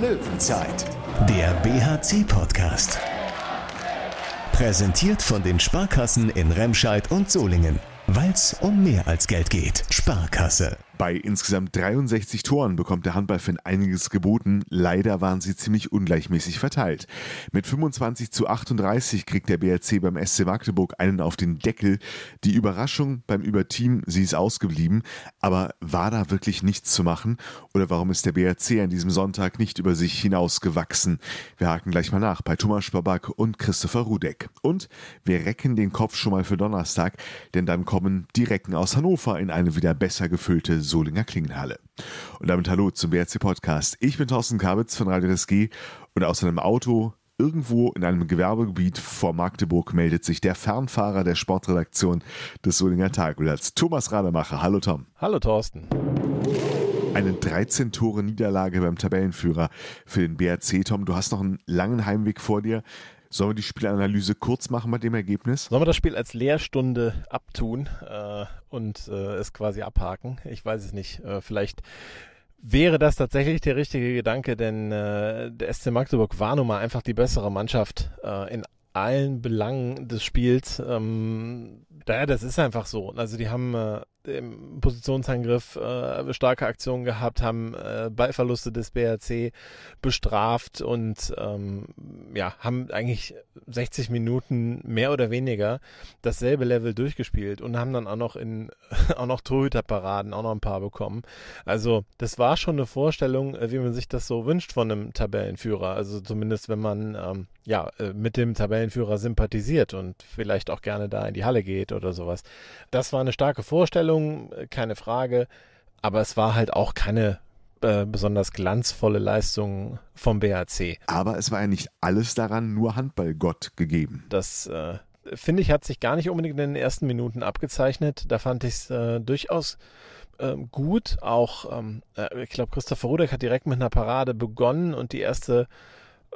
Löwenzeit, der BHC-Podcast. Präsentiert von den Sparkassen in Remscheid und Solingen. Weil es um mehr als Geld geht. Sparkasse. Bei insgesamt 63 Toren bekommt der Handballfan einiges geboten. Leider waren sie ziemlich ungleichmäßig verteilt. Mit 25 zu 38 kriegt der BRC beim SC Magdeburg einen auf den Deckel. Die Überraschung beim Überteam, sie ist ausgeblieben. Aber war da wirklich nichts zu machen? Oder warum ist der BRC an diesem Sonntag nicht über sich hinausgewachsen? Wir haken gleich mal nach bei Thomas Spabak und Christopher Rudeck. Und wir recken den Kopf schon mal für Donnerstag, denn dann kommen die Recken aus Hannover in eine wieder besser gefüllte Solinger Klingenhalle. Und damit hallo zum BRC Podcast. Ich bin Thorsten Kabitz von Radio SG und aus einem Auto irgendwo in einem Gewerbegebiet vor Magdeburg meldet sich der Fernfahrer der Sportredaktion des Solinger Tagblatts, Thomas Rademacher. Hallo Tom. Hallo Thorsten. Eine 13 Tore Niederlage beim Tabellenführer für den BRC. Tom, du hast noch einen langen Heimweg vor dir. Sollen wir die Spielanalyse kurz machen bei dem Ergebnis? Sollen wir das Spiel als Lehrstunde abtun äh, und äh, es quasi abhaken? Ich weiß es nicht. Äh, vielleicht wäre das tatsächlich der richtige Gedanke, denn äh, der SC Magdeburg war nun mal einfach die bessere Mannschaft äh, in allen Belangen des Spiels. Ähm, daher, das ist einfach so. Also die haben äh, im Positionsangriff äh, starke Aktionen gehabt, haben äh, Ballverluste des BRC bestraft und ähm, ja, haben eigentlich 60 Minuten mehr oder weniger dasselbe Level durchgespielt und haben dann auch noch in auch noch Torhüterparaden auch noch ein paar bekommen. Also das war schon eine Vorstellung, äh, wie man sich das so wünscht von einem Tabellenführer. Also zumindest wenn man ähm, ja äh, mit dem Tabellenführer sympathisiert und vielleicht auch gerne da in die Halle geht oder sowas. Das war eine starke Vorstellung äh, keine Frage. Aber es war halt auch keine äh, besonders glanzvolle Leistung vom BHC. Aber es war ja nicht alles daran nur Handballgott gegeben. Das äh, finde ich, hat sich gar nicht unbedingt in den ersten Minuten abgezeichnet. Da fand ich es äh, durchaus ähm, gut. Auch, ähm, äh, ich glaube, Christopher Rudek hat direkt mit einer Parade begonnen und die erste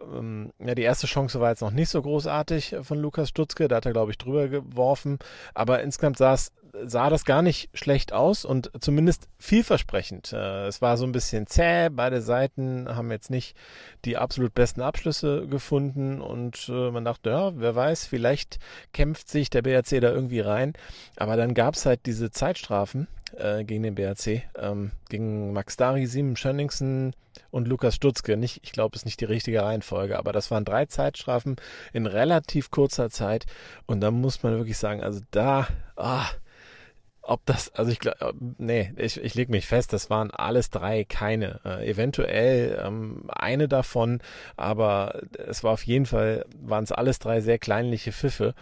ähm, ja, die erste Chance war jetzt noch nicht so großartig von Lukas Stutzke, da hat er, glaube ich, drüber geworfen. Aber insgesamt sah es sah das gar nicht schlecht aus und zumindest vielversprechend. Äh, es war so ein bisschen zäh, beide Seiten haben jetzt nicht die absolut besten Abschlüsse gefunden und äh, man dachte, ja, wer weiß, vielleicht kämpft sich der BRC da irgendwie rein. Aber dann gab es halt diese Zeitstrafen äh, gegen den BRC, ähm, gegen Max Dari, Simon Schönningsen und Lukas Stutzke. Nicht, ich glaube, es ist nicht die richtige Reihenfolge, aber das waren drei Zeitstrafen in relativ kurzer Zeit und da muss man wirklich sagen, also da, ah, ob das, also ich glaube, nee, ich, ich lege mich fest, das waren alles drei keine. Äh, eventuell ähm, eine davon, aber es war auf jeden Fall, waren es alles drei sehr kleinliche Pfiffe.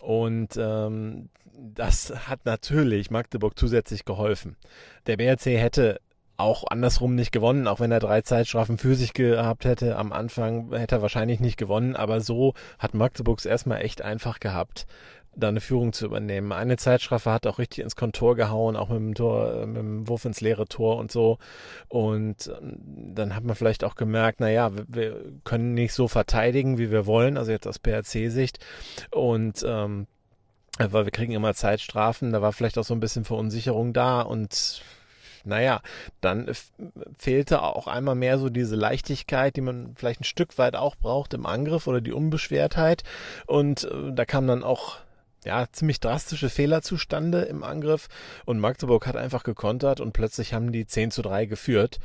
Und ähm, das hat natürlich Magdeburg zusätzlich geholfen. Der BRC hätte auch andersrum nicht gewonnen, auch wenn er drei Zeitstrafen für sich gehabt hätte. Am Anfang hätte er wahrscheinlich nicht gewonnen, aber so hat Magdeburgs erstmal echt einfach gehabt da eine Führung zu übernehmen. Eine Zeitstrafe hat auch richtig ins Kontor gehauen, auch mit dem Tor, äh, mit dem Wurf ins leere Tor und so. Und ähm, dann hat man vielleicht auch gemerkt, naja, wir, wir können nicht so verteidigen, wie wir wollen, also jetzt aus PRC-Sicht. Und ähm, weil wir kriegen immer Zeitstrafen, da war vielleicht auch so ein bisschen Verunsicherung da und naja, dann fehlte auch einmal mehr so diese Leichtigkeit, die man vielleicht ein Stück weit auch braucht im Angriff oder die Unbeschwertheit. Und äh, da kam dann auch ja, ziemlich drastische Fehler zustande im Angriff und Magdeburg hat einfach gekontert und plötzlich haben die 10 zu 3 geführt.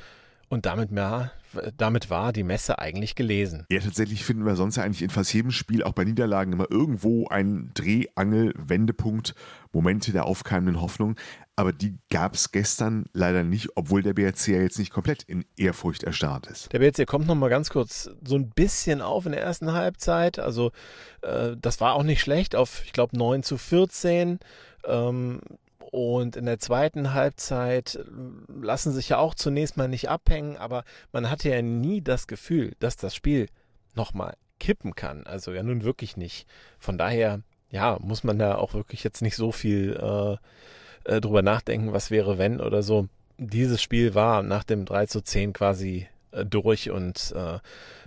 Und damit, ja, damit war die Messe eigentlich gelesen. Ja, tatsächlich finden wir sonst ja eigentlich in fast jedem Spiel, auch bei Niederlagen, immer irgendwo einen Drehangel, Wendepunkt, Momente der aufkeimenden Hoffnung. Aber die gab es gestern leider nicht, obwohl der BRC ja jetzt nicht komplett in Ehrfurcht erstarrt ist. Der BRC kommt nochmal ganz kurz so ein bisschen auf in der ersten Halbzeit. Also äh, das war auch nicht schlecht auf, ich glaube, 9 zu 14. Ähm, und in der zweiten Halbzeit lassen sich ja auch zunächst mal nicht abhängen, aber man hatte ja nie das Gefühl, dass das Spiel nochmal kippen kann. Also ja nun wirklich nicht. Von daher, ja, muss man da auch wirklich jetzt nicht so viel äh, äh, drüber nachdenken, was wäre, wenn oder so. Dieses Spiel war nach dem 3 zu 10 quasi äh, durch und äh,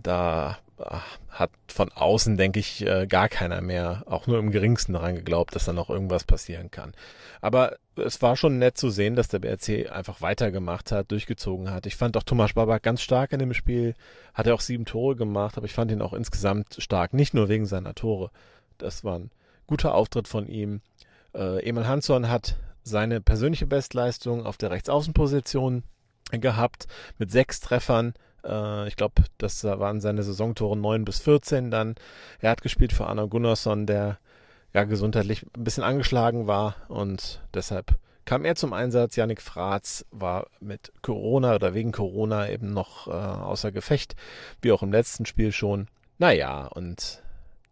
da äh, hat von außen, denke ich, äh, gar keiner mehr auch nur im geringsten daran geglaubt, dass da noch irgendwas passieren kann. Aber es war schon nett zu sehen, dass der BRC einfach weitergemacht hat, durchgezogen hat. Ich fand auch Thomas Babak ganz stark in dem Spiel, hat er auch sieben Tore gemacht, aber ich fand ihn auch insgesamt stark, nicht nur wegen seiner Tore. Das war ein guter Auftritt von ihm. Äh, Emil Hansson hat seine persönliche Bestleistung auf der Rechtsaußenposition gehabt mit sechs Treffern. Äh, ich glaube, das waren seine Saisontore 9 bis 14 dann. Er hat gespielt für Arno Gunnarsson, der ja gesundheitlich ein bisschen angeschlagen war und deshalb kam er zum Einsatz. Yannick Fratz war mit Corona oder wegen Corona eben noch äh, außer Gefecht, wie auch im letzten Spiel schon. Naja, und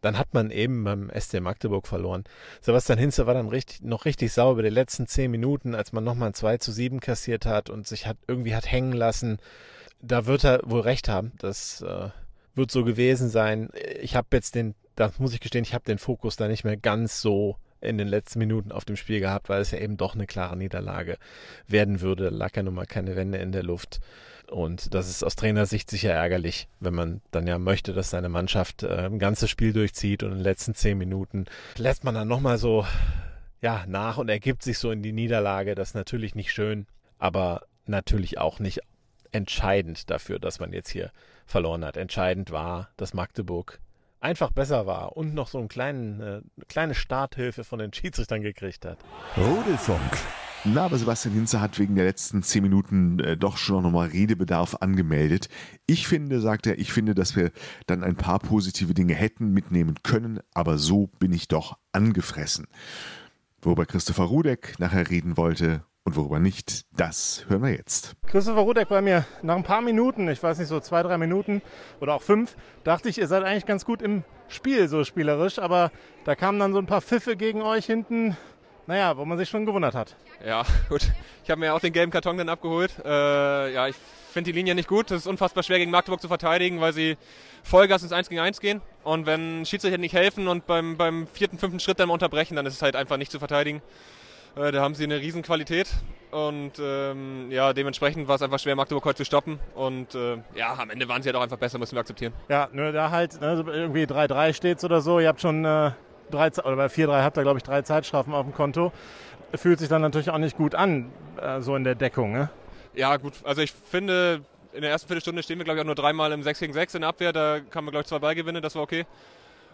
dann hat man eben beim SC Magdeburg verloren. Sebastian Hinze war dann richtig, noch richtig sauber bei den letzten zehn Minuten, als man nochmal ein 2 zu 7 kassiert hat und sich hat irgendwie hat hängen lassen. Da wird er wohl recht haben. Das äh, wird so gewesen sein. Ich habe jetzt den, das muss ich gestehen, ich habe den Fokus da nicht mehr ganz so in den letzten Minuten auf dem Spiel gehabt, weil es ja eben doch eine klare Niederlage werden würde. Lag ja nun mal keine Wende in der Luft. Und das ist aus Trainersicht sicher ärgerlich, wenn man dann ja möchte, dass seine Mannschaft äh, ein ganzes Spiel durchzieht und in den letzten zehn Minuten lässt man dann nochmal so ja, nach und ergibt sich so in die Niederlage. Das ist natürlich nicht schön, aber natürlich auch nicht entscheidend dafür, dass man jetzt hier verloren hat. Entscheidend war, dass Magdeburg einfach besser war und noch so einen kleinen, äh, kleine Starthilfe von den Schiedsrichtern gekriegt hat. Rudelfunk. Na, aber Sebastian Hinze hat wegen der letzten zehn Minuten äh, doch schon nochmal Redebedarf angemeldet. Ich finde, sagt er, ich finde, dass wir dann ein paar positive Dinge hätten mitnehmen können, aber so bin ich doch angefressen. Worüber Christopher Rudek nachher reden wollte und worüber nicht, das hören wir jetzt. Christopher Rudek bei mir. Nach ein paar Minuten, ich weiß nicht, so zwei, drei Minuten oder auch fünf, dachte ich, ihr seid eigentlich ganz gut im Spiel, so spielerisch. Aber da kamen dann so ein paar Pfiffe gegen euch hinten naja, wo man sich schon gewundert hat. Ja, gut. Ich habe mir auch den gelben Karton dann abgeholt. Äh, ja, ich finde die Linie nicht gut. Es ist unfassbar schwer gegen Magdeburg zu verteidigen, weil sie Vollgas ins 1 gegen 1 gehen. Und wenn Schiedsrichter nicht helfen und beim, beim vierten, fünften Schritt dann mal unterbrechen, dann ist es halt einfach nicht zu verteidigen. Äh, da haben sie eine riesen Qualität. Und ähm, ja, dementsprechend war es einfach schwer, Magdeburg heute zu stoppen. Und äh, ja, am Ende waren sie halt auch einfach besser, müssen wir akzeptieren. Ja, nur da halt ne, irgendwie 3-3 steht oder so. Ihr habt schon äh, drei, oder bei 4-3 habt ihr, glaube ich, drei Zeitstrafen auf dem Konto. Fühlt sich dann natürlich auch nicht gut an, äh, so in der Deckung. Ne? Ja, gut. Also ich finde, in der ersten Viertelstunde stehen wir, glaube ich, auch nur dreimal im 6 gegen 6 in der Abwehr. Da kann man, glaube ich, zwei Beigewinne, das war okay.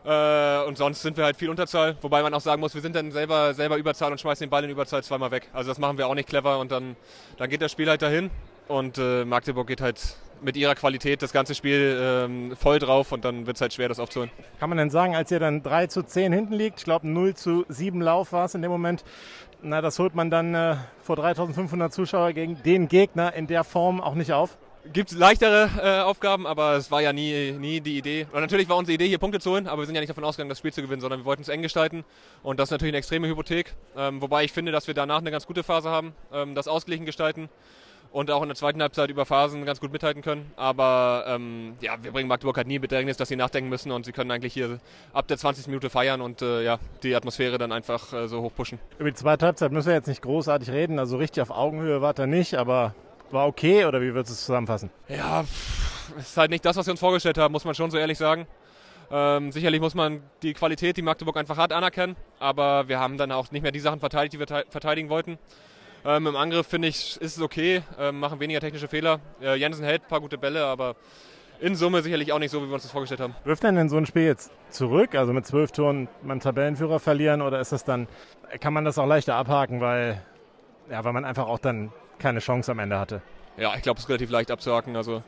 Äh, und sonst sind wir halt viel Unterzahl, wobei man auch sagen muss, wir sind dann selber, selber Überzahl und schmeißen den Ball in Überzahl zweimal weg. Also das machen wir auch nicht clever und dann, dann geht das Spiel halt dahin und äh, Magdeburg geht halt mit ihrer Qualität das ganze Spiel ähm, voll drauf und dann wird es halt schwer, das aufzuholen. Kann man denn sagen, als ihr dann 3 zu 10 hinten liegt, ich glaube 0 zu 7 Lauf war es in dem Moment, na, das holt man dann äh, vor 3500 Zuschauer gegen den Gegner in der Form auch nicht auf? Gibt leichtere äh, Aufgaben, aber es war ja nie, nie die Idee. Und natürlich war unsere Idee, hier Punkte zu holen, aber wir sind ja nicht davon ausgegangen, das Spiel zu gewinnen, sondern wir wollten es eng gestalten. Und das ist natürlich eine extreme Hypothek. Ähm, wobei ich finde, dass wir danach eine ganz gute Phase haben, ähm, das ausgeglichen gestalten und auch in der zweiten Halbzeit über Phasen ganz gut mithalten können. Aber ähm, ja, wir bringen Magdeburg halt nie Bedrängnis, dass sie nachdenken müssen und sie können eigentlich hier ab der 20. Minute feiern und äh, ja, die Atmosphäre dann einfach äh, so hoch pushen. Über die zweite Halbzeit müssen wir jetzt nicht großartig reden, also richtig auf Augenhöhe war er nicht, aber war okay oder wie würdest du es zusammenfassen? Ja, es ist halt nicht das, was wir uns vorgestellt haben, muss man schon so ehrlich sagen. Ähm, sicherlich muss man die Qualität, die Magdeburg einfach hat, anerkennen, aber wir haben dann auch nicht mehr die Sachen verteidigt, die wir verteidigen wollten. Ähm, Im Angriff finde ich, ist es okay, ähm, machen weniger technische Fehler. Äh, Jensen hält ein paar gute Bälle, aber in Summe sicherlich auch nicht so, wie wir uns das vorgestellt haben. Wirft denn denn so ein Spiel jetzt zurück, also mit zwölf Toren beim Tabellenführer verlieren, oder ist das dann, kann man das auch leichter abhaken, weil, ja, weil man einfach auch dann keine Chance am Ende hatte? Ja, ich glaube, es ist relativ leicht abzuhaken. Also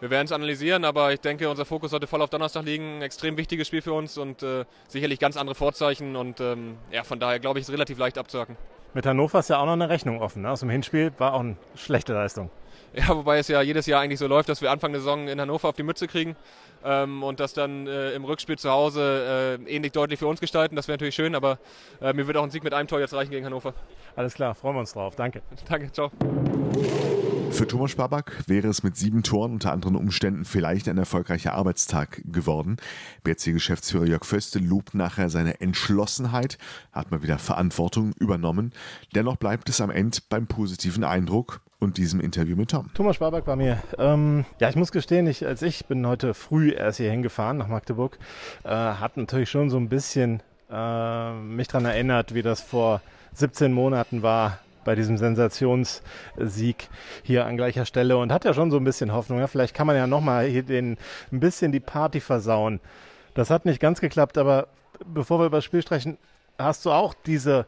wir werden es analysieren, aber ich denke, unser Fokus sollte voll auf Donnerstag liegen. Ein extrem wichtiges Spiel für uns und äh, sicherlich ganz andere Vorzeichen und ähm, ja, von daher glaube ich, ist es relativ leicht abzuhaken. Mit Hannover ist ja auch noch eine Rechnung offen. Ne? Aus dem Hinspiel war auch eine schlechte Leistung. Ja, wobei es ja jedes Jahr eigentlich so läuft, dass wir Anfang der Saison in Hannover auf die Mütze kriegen ähm, und das dann äh, im Rückspiel zu Hause äh, ähnlich deutlich für uns gestalten. Das wäre natürlich schön, aber äh, mir wird auch ein Sieg mit einem Tor jetzt reichen gegen Hannover. Alles klar, freuen wir uns drauf. Danke. Danke, ciao. Für Thomas Spabak wäre es mit sieben Toren unter anderen Umständen vielleicht ein erfolgreicher Arbeitstag geworden. BRC-Geschäftsführer Jörg Föste lobt nachher seine Entschlossenheit, hat mal wieder Verantwortung übernommen. Dennoch bleibt es am Ende beim positiven Eindruck und diesem Interview mit Tom. Thomas Sparback bei mir. Ähm, ja, ich muss gestehen, ich, als ich bin heute früh erst hier hingefahren nach Magdeburg, äh, hat natürlich schon so ein bisschen äh, mich daran erinnert, wie das vor 17 Monaten war, bei diesem Sensationssieg hier an gleicher Stelle und hat ja schon so ein bisschen Hoffnung. Ja, vielleicht kann man ja nochmal hier den, ein bisschen die Party versauen. Das hat nicht ganz geklappt, aber bevor wir über das Spiel sprechen, hast du auch diese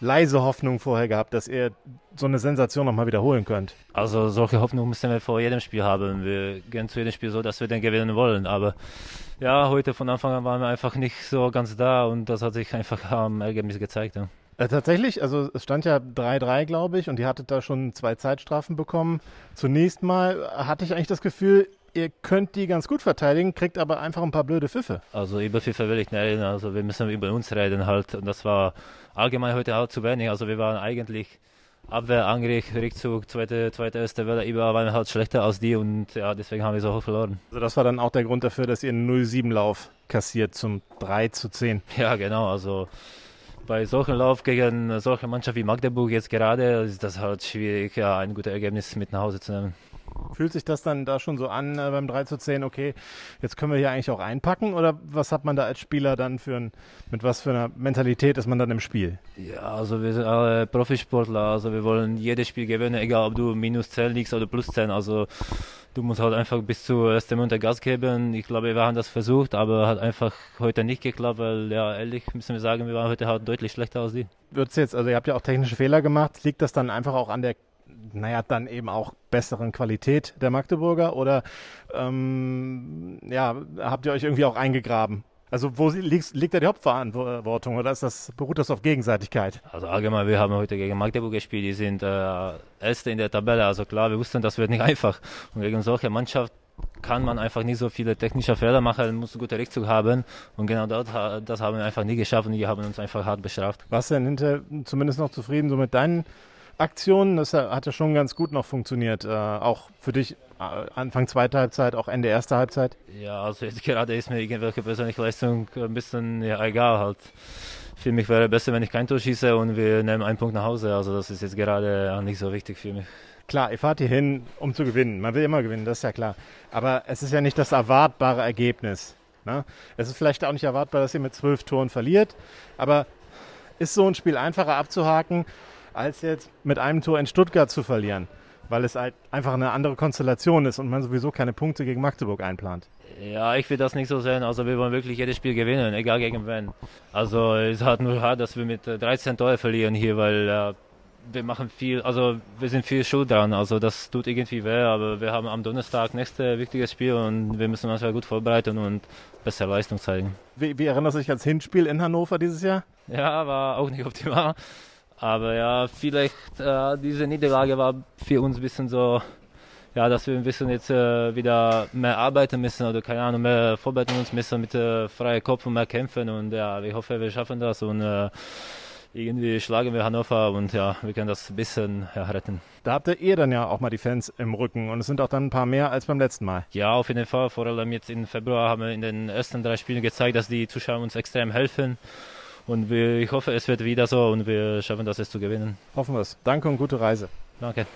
leise Hoffnung vorher gehabt, dass ihr so eine Sensation nochmal wiederholen könnt? Also solche Hoffnung müssen wir vor jedem Spiel haben. Wir gehen zu jedem Spiel so, dass wir den gewinnen wollen. Aber ja, heute von Anfang an waren wir einfach nicht so ganz da und das hat sich einfach am Ergebnis gezeigt. Ja. Äh, tatsächlich, also es stand ja 3-3, glaube ich, und ihr hattet da schon zwei Zeitstrafen bekommen. Zunächst mal hatte ich eigentlich das Gefühl, ihr könnt die ganz gut verteidigen, kriegt aber einfach ein paar blöde Pfiffe. Also über Pfiffe will ich nicht reden, also wir müssen über uns reden halt. Und das war allgemein heute halt zu wenig. Also wir waren eigentlich Abwehr, Angriff, Rückzug, zweite, zweite, erste Welle, überall waren wir halt schlechter als die und ja, deswegen haben wir so hoch verloren. Also das war dann auch der Grund dafür, dass ihr einen 0-7-Lauf kassiert zum 3 zu 10. Ja, genau, also bei solchen Lauf gegen solche Mannschaft wie Magdeburg jetzt gerade ist das halt schwierig, ja, ein gutes Ergebnis mit nach Hause zu nehmen. Fühlt sich das dann da schon so an äh, beim 3 zu 10, okay, jetzt können wir hier eigentlich auch einpacken oder was hat man da als Spieler dann für ein, mit was für einer Mentalität ist man dann im Spiel? Ja, also wir sind alle Profisportler, also wir wollen jedes Spiel gewinnen, egal ob du minus 10 liegst oder plus 10, also du musst halt einfach bis zur ersten Minute Gas geben. Ich glaube, wir haben das versucht, aber hat einfach heute nicht geklappt, weil ja, ehrlich müssen wir sagen, wir waren heute halt deutlich schlechter als die. Wird's jetzt, also ihr habt ja auch technische Fehler gemacht, liegt das dann einfach auch an der naja, dann eben auch besseren Qualität der Magdeburger oder ähm, ja, habt ihr euch irgendwie auch eingegraben? Also wo liegt, liegt da die Hauptverantwortung oder ist das, beruht das auf Gegenseitigkeit? Also allgemein, wir haben heute gegen Magdeburg gespielt, die sind äh, Erste in der Tabelle, also klar, wir wussten, das wird nicht einfach. Und gegen solche Mannschaft kann man einfach nicht so viele technische Fehler machen, muss einen guten Rückzug haben. Und genau dort, das haben wir einfach nie geschafft und die haben uns einfach hart bestraft. Warst du denn hinter zumindest noch zufrieden so mit deinen Aktionen. Das hat ja schon ganz gut noch funktioniert. Äh, auch für dich äh, Anfang zweiter Halbzeit, auch Ende erster Halbzeit. Ja, also jetzt gerade ist mir irgendwelche persönliche Leistung ein bisschen ja, egal halt. Für mich wäre es besser, wenn ich kein Tor schieße und wir nehmen einen Punkt nach Hause. Also das ist jetzt gerade nicht so wichtig für mich. Klar, ihr fahrt hier hin, um zu gewinnen. Man will immer gewinnen, das ist ja klar. Aber es ist ja nicht das erwartbare Ergebnis. Ne? Es ist vielleicht auch nicht erwartbar, dass ihr mit zwölf Toren verliert. Aber ist so ein Spiel einfacher abzuhaken, als jetzt mit einem Tor in Stuttgart zu verlieren, weil es halt einfach eine andere Konstellation ist und man sowieso keine Punkte gegen Magdeburg einplant. Ja, ich will das nicht so sehen. Also wir wollen wirklich jedes Spiel gewinnen, egal gegen wen. Also es ist halt nur hart, dass wir mit 13 Tore verlieren hier, weil äh, wir machen viel, also wir sind viel schuld dran. Also das tut irgendwie weh, aber wir haben am Donnerstag nächstes wichtiges Spiel und wir müssen uns gut vorbereiten und bessere Leistung zeigen. Wie, wie erinnerst du dich ans Hinspiel in Hannover dieses Jahr? Ja, war auch nicht optimal. Aber ja, vielleicht äh, diese Niederlage war für uns ein bisschen so, ja, dass wir ein bisschen jetzt äh, wieder mehr arbeiten müssen oder keine Ahnung, mehr vorbereiten uns müssen mit äh, freiem Kopf und mehr kämpfen und ja, ich hoffe, wir schaffen das und äh, irgendwie schlagen wir Hannover und ja, wir können das ein bisschen ja, retten. Da habt ihr dann ja auch mal die Fans im Rücken und es sind auch dann ein paar mehr als beim letzten Mal. Ja, auf jeden Fall. Vor allem jetzt im Februar haben wir in den ersten drei Spielen gezeigt, dass die Zuschauer uns extrem helfen. Und wir, ich hoffe, es wird wieder so und wir schaffen das jetzt zu gewinnen. Hoffen wir es. Danke und gute Reise. Danke.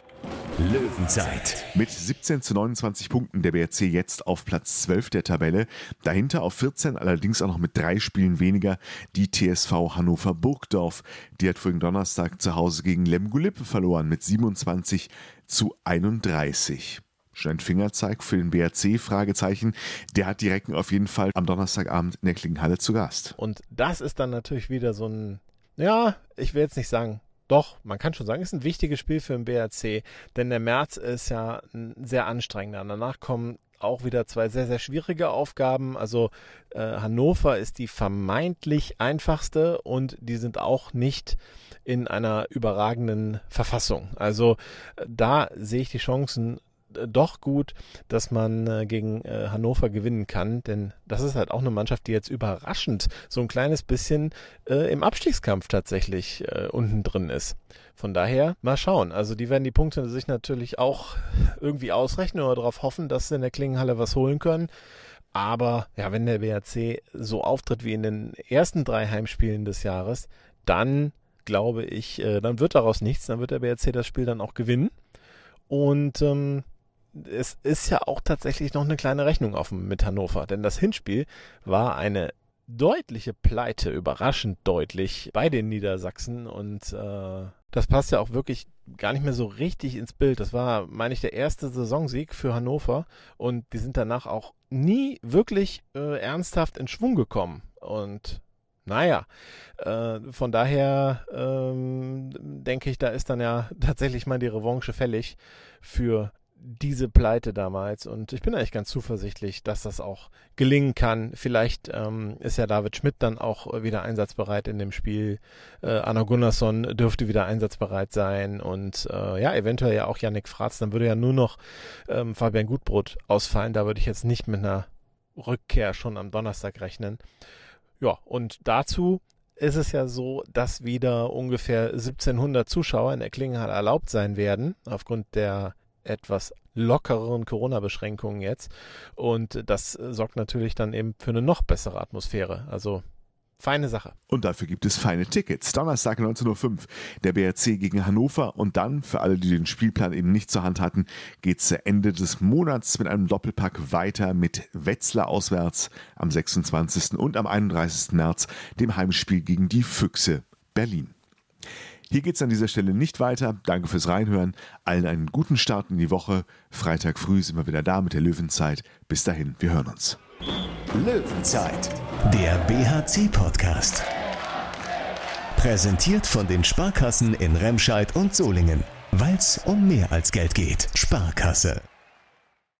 Löwenzeit. Mit 17 zu 29 Punkten der BRC jetzt auf Platz 12 der Tabelle. Dahinter auf 14, allerdings auch noch mit drei Spielen weniger, die TSV Hannover Burgdorf. Die hat vorigen Donnerstag zu Hause gegen Lemgo-Lippe verloren mit 27 zu 31. Schon ein Fingerzeig für den BRC, Fragezeichen. Der hat die Recken auf jeden Fall am Donnerstagabend in der Klingenhalle zu Gast. Und das ist dann natürlich wieder so ein, ja, ich will jetzt nicht sagen, doch, man kann schon sagen, ist ein wichtiges Spiel für den BRC, denn der März ist ja ein sehr anstrengender. Danach kommen auch wieder zwei sehr, sehr schwierige Aufgaben. Also äh, Hannover ist die vermeintlich einfachste und die sind auch nicht in einer überragenden Verfassung. Also äh, da sehe ich die Chancen doch gut, dass man äh, gegen äh, Hannover gewinnen kann, denn das ist halt auch eine Mannschaft, die jetzt überraschend so ein kleines bisschen äh, im Abstiegskampf tatsächlich äh, unten drin ist. Von daher mal schauen. Also die werden die Punkte sich natürlich auch irgendwie ausrechnen oder darauf hoffen, dass sie in der Klingenhalle was holen können. Aber ja, wenn der BRC so auftritt wie in den ersten drei Heimspielen des Jahres, dann glaube ich, äh, dann wird daraus nichts. Dann wird der BRC das Spiel dann auch gewinnen. Und ähm, es ist ja auch tatsächlich noch eine kleine Rechnung offen mit Hannover, denn das Hinspiel war eine deutliche Pleite, überraschend deutlich bei den Niedersachsen und äh, das passt ja auch wirklich gar nicht mehr so richtig ins Bild. Das war, meine ich, der erste Saisonsieg für Hannover und die sind danach auch nie wirklich äh, ernsthaft in Schwung gekommen und naja, äh, von daher ähm, denke ich, da ist dann ja tatsächlich mal die Revanche fällig für diese Pleite damals. Und ich bin eigentlich ganz zuversichtlich, dass das auch gelingen kann. Vielleicht ähm, ist ja David Schmidt dann auch wieder einsatzbereit in dem Spiel. Äh, Anna Gunnarsson dürfte wieder einsatzbereit sein. Und äh, ja, eventuell ja auch Yannick Fratz. Dann würde ja nur noch ähm, Fabian Gutbrot ausfallen. Da würde ich jetzt nicht mit einer Rückkehr schon am Donnerstag rechnen. Ja, und dazu ist es ja so, dass wieder ungefähr 1700 Zuschauer in der erlaubt sein werden, aufgrund der etwas lockereren Corona-Beschränkungen jetzt. Und das sorgt natürlich dann eben für eine noch bessere Atmosphäre. Also feine Sache. Und dafür gibt es feine Tickets. Donnerstag 19.05 Uhr der BRC gegen Hannover. Und dann, für alle, die den Spielplan eben nicht zur Hand hatten, geht es Ende des Monats mit einem Doppelpack weiter mit Wetzlar auswärts am 26. und am 31. März dem Heimspiel gegen die Füchse Berlin. Hier geht es an dieser Stelle nicht weiter. Danke fürs Reinhören. Allen einen guten Start in die Woche. Freitag früh sind wir wieder da mit der Löwenzeit. Bis dahin, wir hören uns. Löwenzeit, der BHC-Podcast. Präsentiert von den Sparkassen in Remscheid und Solingen. Weil es um mehr als Geld geht. Sparkasse.